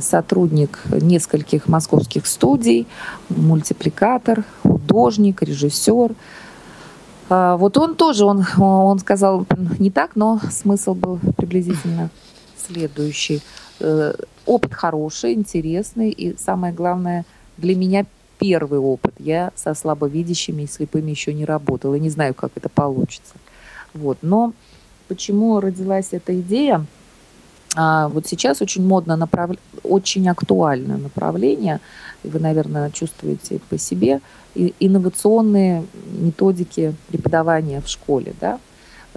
сотрудник нескольких московских студий, мультипликатор, художник, режиссер. А, вот он тоже, он, он сказал не так, но смысл был приблизительно следующий. Э, опыт хороший, интересный и самое главное для меня первый опыт. Я со слабовидящими и слепыми еще не работала, не знаю, как это получится. Вот. Но почему родилась эта идея. А, вот сейчас очень модно, направ... очень актуальное направление, вы, наверное, чувствуете по себе, и инновационные методики преподавания в школе, да,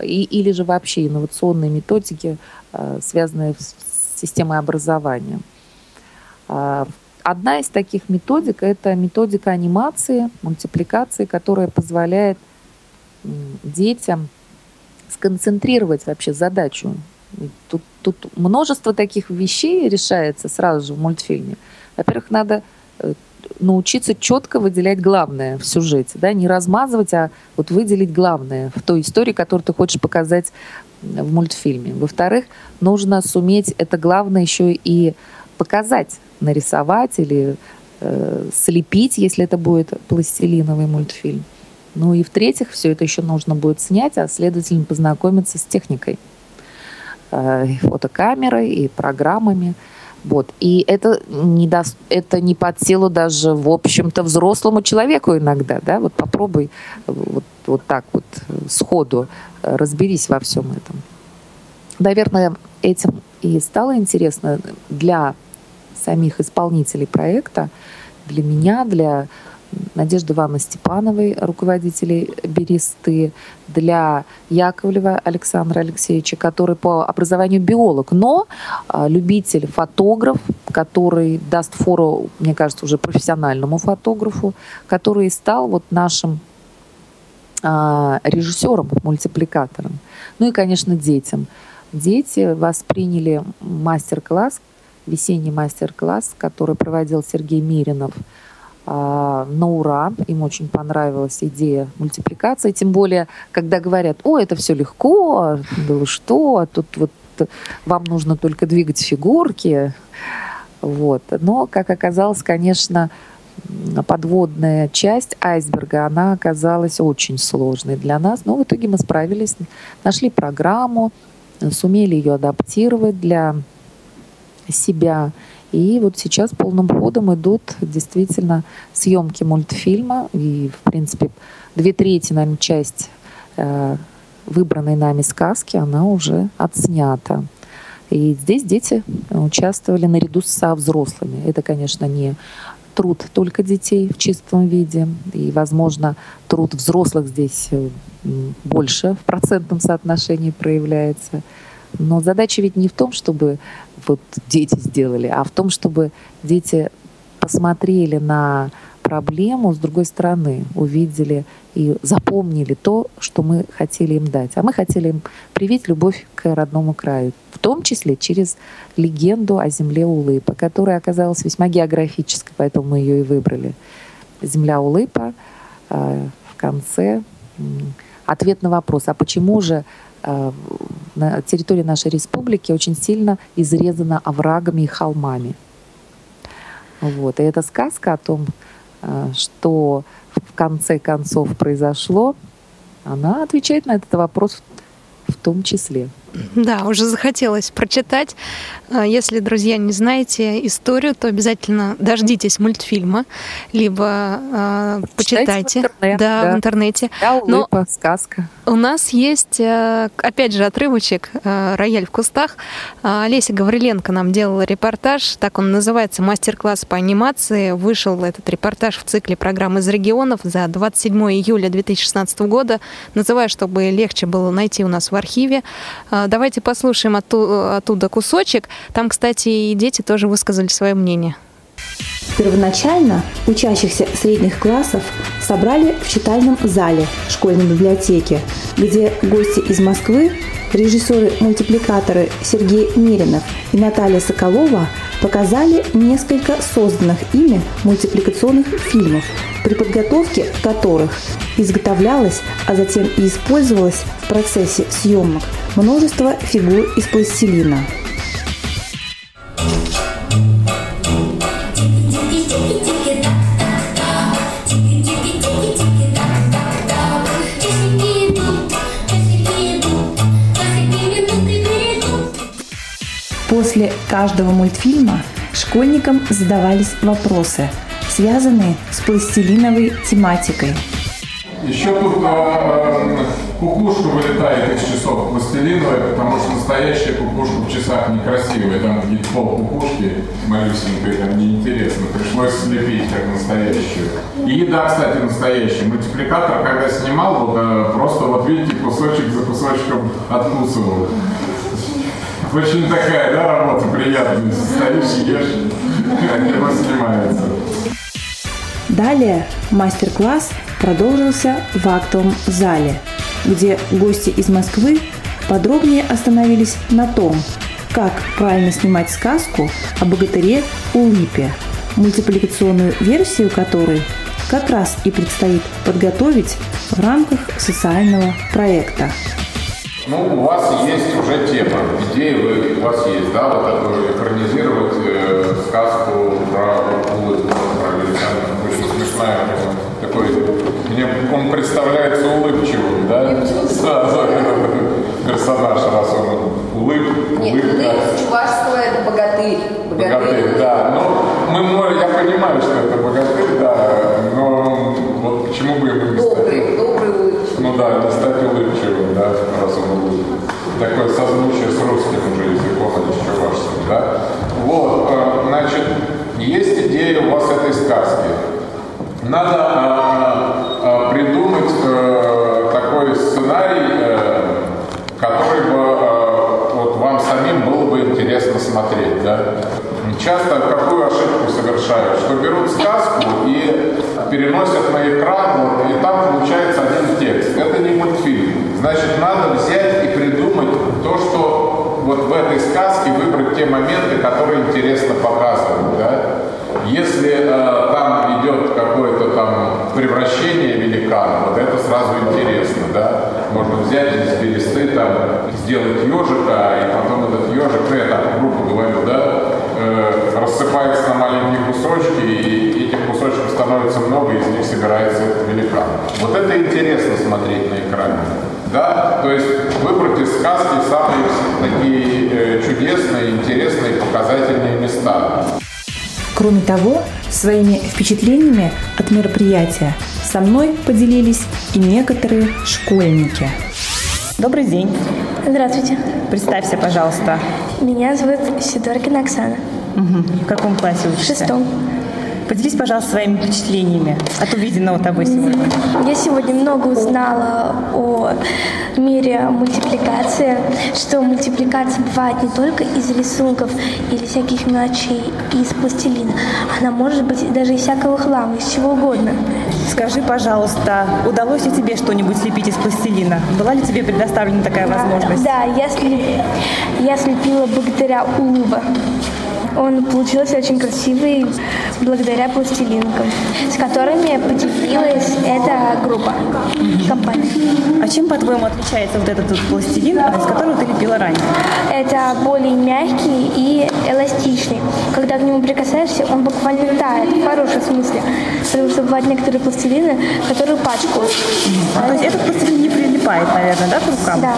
и, или же вообще инновационные методики, а, связанные с системой образования. А, одна из таких методик – это методика анимации, мультипликации, которая позволяет детям сконцентрировать вообще задачу. Тут, тут множество таких вещей решается сразу же в мультфильме. Во-первых, надо э, научиться четко выделять главное в сюжете, да, не размазывать, а вот выделить главное в той истории, которую ты хочешь показать в мультфильме. Во-вторых, нужно суметь это главное еще и показать, нарисовать или э, слепить, если это будет пластилиновый мультфильм. Ну и в-третьих, все это еще нужно будет снять, а следовательно познакомиться с техникой, э, фотокамерой и программами. Вот. И это не, до, это не под силу даже, в общем-то, взрослому человеку иногда. Да? Вот попробуй вот, вот так вот сходу разберись во всем этом. Наверное, этим и стало интересно для самих исполнителей проекта, для меня, для Надежды Ивановны Степановой, руководителей Бересты, для Яковлева Александра Алексеевича, который по образованию биолог, но а, любитель, фотограф, который даст фору, мне кажется, уже профессиональному фотографу, который стал вот нашим а, режиссером, мультипликатором. Ну и, конечно, детям. Дети восприняли мастер-класс, весенний мастер-класс, который проводил Сергей Миринов – на ура. Им очень понравилась идея мультипликации. Тем более, когда говорят, о, это все легко, да что, тут вот вам нужно только двигать фигурки. Вот. Но, как оказалось, конечно, подводная часть айсберга, она оказалась очень сложной для нас. Но в итоге мы справились, нашли программу, сумели ее адаптировать для себя. И вот сейчас полным ходом идут действительно съемки мультфильма. И, в принципе, две трети, наверное, часть э, выбранной нами сказки, она уже отснята. И здесь дети участвовали наряду со взрослыми. Это, конечно, не труд только детей в чистом виде. И, возможно, труд взрослых здесь э, больше в процентном соотношении проявляется. Но задача ведь не в том, чтобы вот дети сделали, а в том, чтобы дети посмотрели на проблему с другой стороны, увидели и запомнили то, что мы хотели им дать. А мы хотели им привить любовь к родному краю, в том числе через легенду о земле Улыпа, которая оказалась весьма географической, поэтому мы ее и выбрали. Земля Улыпа э, в конце ответ на вопрос, а почему же на территории нашей республики очень сильно изрезана оврагами и холмами. Вот. И эта сказка о том, э, что в конце концов произошло, она отвечает на этот вопрос в том числе. Да, уже захотелось прочитать. А, если, друзья, не знаете историю, то обязательно дождитесь мультфильма, либо э, почитайте. В интернет, да, да, в интернете. Да, улыбка, Но сказка. У нас есть, э, опять же, отрывочек «Рояль в кустах». Олеся Гавриленко нам делала репортаж, так он называется, мастер-класс по анимации. Вышел этот репортаж в цикле программы из регионов за 27 июля 2016 года. Называю, чтобы легче было найти у нас в архиве. Давайте послушаем оттуда кусочек. Там, кстати, и дети тоже высказали свое мнение. Первоначально учащихся средних классов собрали в читальном зале школьной библиотеки, где гости из Москвы, режиссеры-мультипликаторы Сергей Меринов и Наталья Соколова показали несколько созданных ими мультипликационных фильмов, при подготовке которых изготовлялось, а затем и использовалось в процессе съемок множество фигур из пластилина. После каждого мультфильма школьникам задавались вопросы, связанные с пластилиновой тематикой. Еще тут э, кукушка вылетает из часов пластилиновая, потому что настоящая кукушка в часах некрасивая. Там какие-то пол кукушки малюсенькие, там неинтересно. Пришлось слепить как настоящую. И еда, кстати, настоящая. Мультипликатор, когда снимал, вот, э, просто вот видите, кусочек за кусочком откусывал. Очень такая, да, работа приятная. Стоишь, ешь, оно снимается. Далее мастер-класс продолжился в актовом зале, где гости из Москвы подробнее остановились на том, как правильно снимать сказку о богатыре Улипе, мультипликационную версию которой как раз и предстоит подготовить в рамках социального проекта. Ну, у вас есть уже тема, идеи вы, у вас есть, да, вот эту экранизировать э, сказку про улыбку, про великана, очень смешная, такой, мне он представляется улыбчивым, да? Да, персонаж, раз он улыб, Нет, улыбка. улыбка чувашского это богатырь. Богатырь, да. Ну, мы, можем- я понимаю, что это богатырь, да, но вот почему бы ему не стать? Добрый, добрый улыбчивый. Ну да, не стать улыбчивым, да, раз он улыбчивый. Такое созвучие с русским уже языком, а не с чувашским, да. Вот, э, значит, есть идея у вас этой сказки. Надо э, э, придумать э, такой сценарий, э, который бы вот вам самим было бы интересно смотреть, да. Часто какую ошибку совершают, что берут сказку и переносят на экран, вот, и там получается текст. Это не мультфильм. Значит, надо взять и придумать то, что вот в этой сказке выбрать те моменты, которые интересно показывают, да. Если э, там идет какое-то там превращение великана, вот это сразу интересно, да. Можно взять из бересты, там, сделать ежика, и потом этот ежик, ну я так грубо говорю, да, э, рассыпается на маленькие кусочки, и этих кусочков становится много, из них собирается этот великан. Вот это интересно смотреть на экране. Да? То есть выбрать из сказки самые такие э, чудесные, интересные, показательные места. Кроме того, своими впечатлениями от мероприятия со мной поделились и некоторые школьники. Добрый день. Здравствуйте. Представься, пожалуйста. Меня зовут Сидоркина Оксана. Мгм. В каком классе В учишься? шестом. Поделись, пожалуйста, своими впечатлениями от увиденного тобой сегодня. Я сегодня много узнала о мире мультипликации, что мультипликация бывает не только из рисунков или всяких мелочей, из пластилина. Она может быть даже из всякого хлама, из чего угодно. Скажи, пожалуйста, удалось ли тебе что-нибудь слепить из пластилина? Была ли тебе предоставлена такая возможность? Да, я, слеп- я слепила богатыря Улыба. Он получился очень красивый благодаря пластилинкам, с которыми поделилась эта группа, компания. А чем, по-твоему, отличается вот этот вот пластилин, из которого ты лепила ранее? Это более мягкий и эластичный. Когда к нему прикасаешься, он буквально тает, в хорошем смысле. Потому что бывают некоторые пластилины, которые пачкают. То есть этот пластилин не прилипает, наверное, да, к рукам? Да.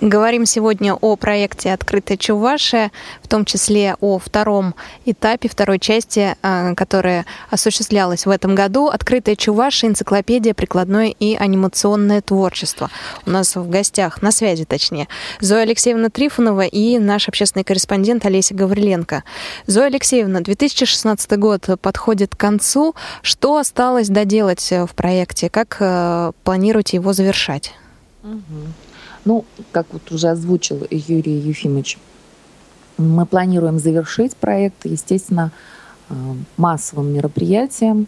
Говорим сегодня о проекте «Открытая Чувашия», в том числе о втором этапе, второй части, а, которая осуществлялась в этом году. «Открытая Чувашия. Энциклопедия, прикладное и анимационное творчество». У нас в гостях, на связи точнее, Зоя Алексеевна Трифонова и наш общественный корреспондент Олеся Гавриленко. Зоя Алексеевна, 2016 год подходит к концу. Что осталось доделать в проекте? Как э, планируете его завершать? Ну, как вот уже озвучил Юрий Ефимович, мы планируем завершить проект, естественно, э, массовым мероприятием,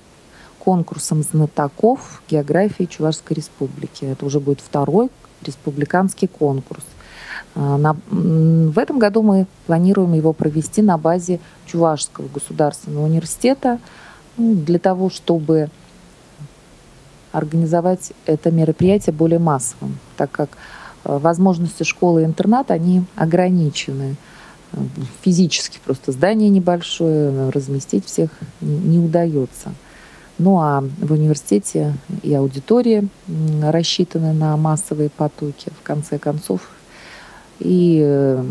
конкурсом знатоков географии Чувашской Республики. Это уже будет второй республиканский конкурс. Э, на- В этом году мы планируем его провести на базе Чувашского государственного университета ну, для того, чтобы организовать это мероприятие более массовым, так как возможности школы-интерната, они ограничены. Э, Физически просто здание небольшое, э, разместить всех не удается. Ну а в университете и аудитория рассчитаны на массовые потоки, в конце концов. И э,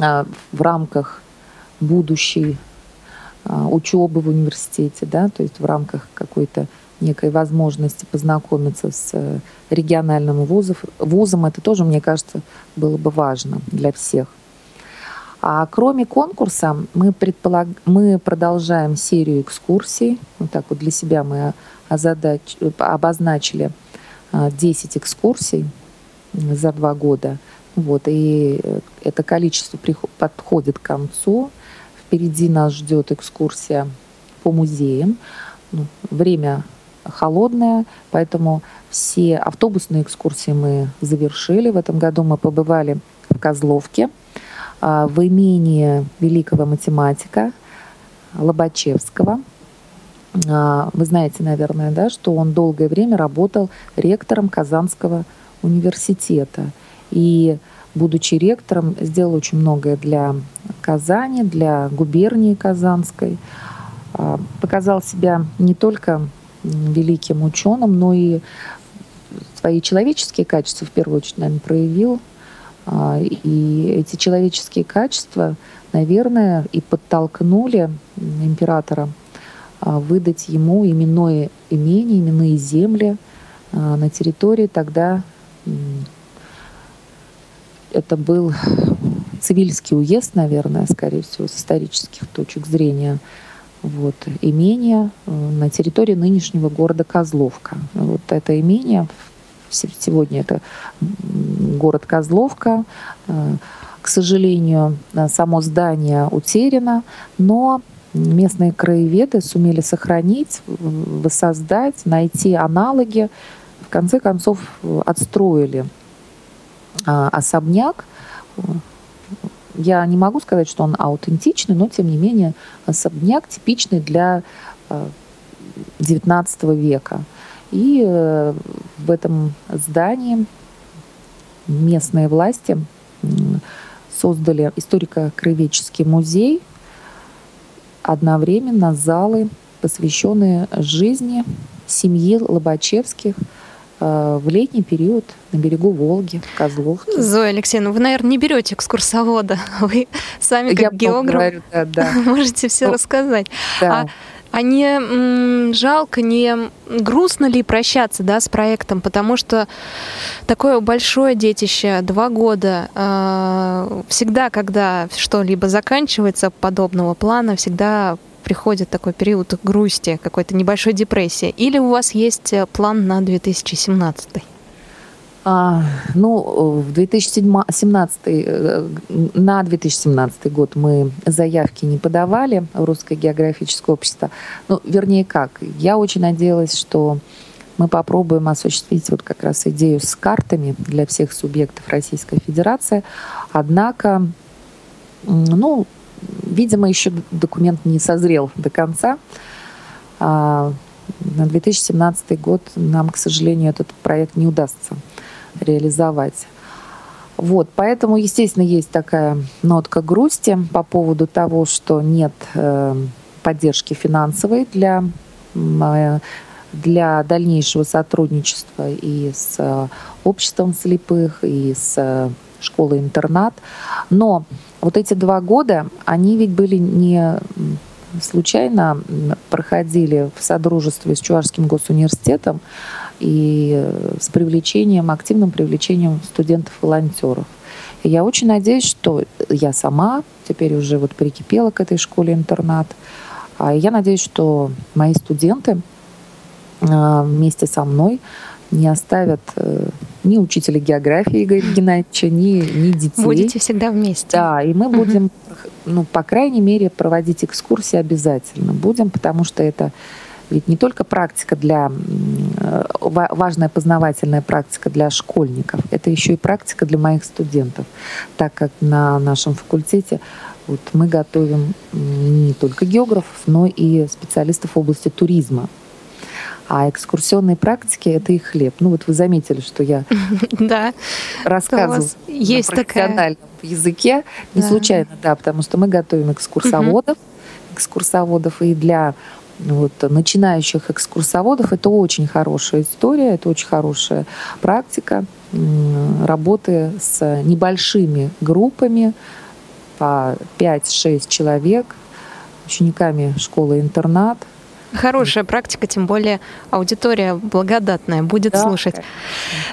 а, в рамках будущей а, учебы в университете, да, то есть в рамках какой-то некой возможности познакомиться с э, региональным вузов, вузом, это тоже, мне кажется, было бы важно для всех. А кроме конкурса мы, предполаг... мы продолжаем серию экскурсий. Вот так вот для себя мы озадач... обозначили 10 экскурсий за два года. Вот, и это количество подходит к концу. Впереди нас ждет экскурсия по музеям. Ну, время холодное, поэтому все автобусные экскурсии мы завершили. В этом году мы побывали в Козловке, а, в имении великого математика Лобачевского. А, вы знаете, наверное, да, что он долгое время работал ректором Казанского университета. И, будучи ректором, сделал очень многое для Казани, для губернии Казанской. А, показал себя не только великим ученым, но и свои человеческие качества в первую очередь, наверное, проявил. А, и эти человеческие качества, наверное, и подтолкнули императора а, выдать ему именное имение, именные земли а, на территории тогда это был Цивильский уезд, наверное, скорее всего, с исторических точек зрения вот, имение э, на территории нынешнего города Козловка. Вот это имение, сегодня это город Козловка, э, к сожалению, э, само здание утеряно, но местные краеведы сумели сохранить, воссоздать, найти аналоги, в конце концов отстроили особняк, я не могу сказать, что он аутентичный, но тем не менее особняк типичный для XIX э, века. И э, в этом здании местные власти создали историко-краеведческий музей, одновременно залы, посвященные жизни семьи Лобачевских – в летний период на берегу Волги, в Козловке. Зоя Алексеевна, вы, наверное, не берете экскурсовода. Вы сами как Я географ говорю, да, да. можете все ну, рассказать. Да. А, а не жалко, не грустно ли прощаться да, с проектом? Потому что такое большое детище, два года, э, всегда, когда что-либо заканчивается подобного плана, всегда приходит такой период грусти, какой-то небольшой депрессии? Или у вас есть э, план на 2017? А, ну, в 2017, э, на 2017 год мы заявки не подавали в Русское географическое общество. Ну, вернее, как, я очень надеялась, что мы попробуем осуществить вот как раз идею с картами для всех субъектов Российской Федерации. Однако, ну, Видимо, еще документ не созрел до конца. А, на 2017 год нам, к сожалению, этот проект не удастся реализовать. Вот, поэтому, естественно, есть такая нотка грусти по поводу того, что нет э, поддержки финансовой для, э, для дальнейшего сотрудничества и с э, обществом слепых, и с школой-интернат. Но вот эти два года, они ведь были не случайно проходили в содружестве с Чувашским госуниверситетом и с привлечением, активным привлечением студентов-волонтеров. Я очень надеюсь, что я сама теперь уже вот прикипела к этой школе-интернат. А я надеюсь, что мои студенты а, вместе со мной не оставят э, ни учителя географии Игоря Геннадьевича, ни, ни детей. Будете всегда вместе. Да, и мы угу. будем, ну, по крайней мере, проводить экскурсии обязательно. Будем, потому что это ведь не только практика для э, важная познавательная практика для школьников, это еще и практика для моих студентов, так как на нашем факультете вот мы готовим не только географов, но и специалистов в области туризма. А экскурсионные практики – это их хлеб. Ну вот вы заметили, что я рассказываю есть на профессиональном языке. Не случайно, да, потому что мы готовим экскурсоводов, экскурсоводов. И для вот, начинающих экскурсоводов это очень хорошая история, это очень хорошая практика работы с небольшими группами по 5-6 человек учениками школы-интернат – Хорошая практика, тем более аудитория благодатная будет да, слушать.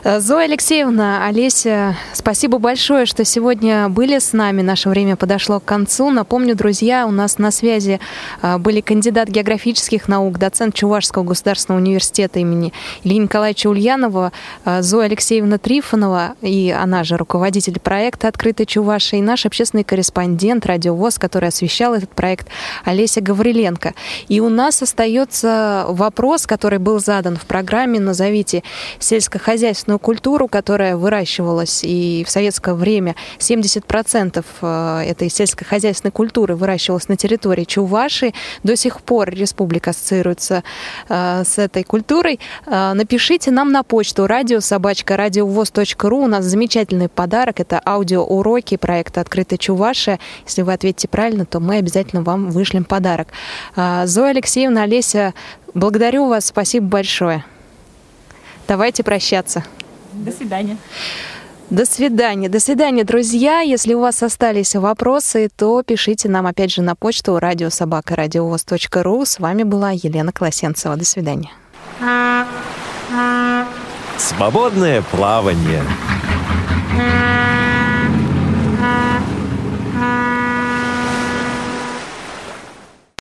Конечно. Зоя Алексеевна, Олеся, спасибо большое, что сегодня были с нами. Наше время подошло к концу. Напомню, друзья, у нас на связи а, были кандидат географических наук, доцент Чувашского государственного университета имени Ильи Николаевича Ульянова, а, Зоя Алексеевна Трифонова, и она же руководитель проекта «Открытый Чуваша», и наш общественный корреспондент «Радиовоз», который освещал этот проект, Олеся Гавриленко. И у нас остается остается вопрос, который был задан в программе «Назовите сельскохозяйственную культуру», которая выращивалась и в советское время 70% э, этой сельскохозяйственной культуры выращивалась на территории Чувашии. До сих пор республика ассоциируется э, с этой культурой. Э, напишите нам на почту радиовоз.ру. У нас замечательный подарок. Это аудиоуроки проекта «Открытая Чувашия». Если вы ответите правильно, то мы обязательно вам вышлем подарок. Зоя Алексеевна, Олег Олеся, благодарю вас, спасибо большое. Давайте прощаться. До свидания. До свидания. До свидания, друзья. Если у вас остались вопросы, то пишите нам опять же на почту радиособакарадиовоз.ру. С вами была Елена Колосенцева. До свидания. Свободное плавание.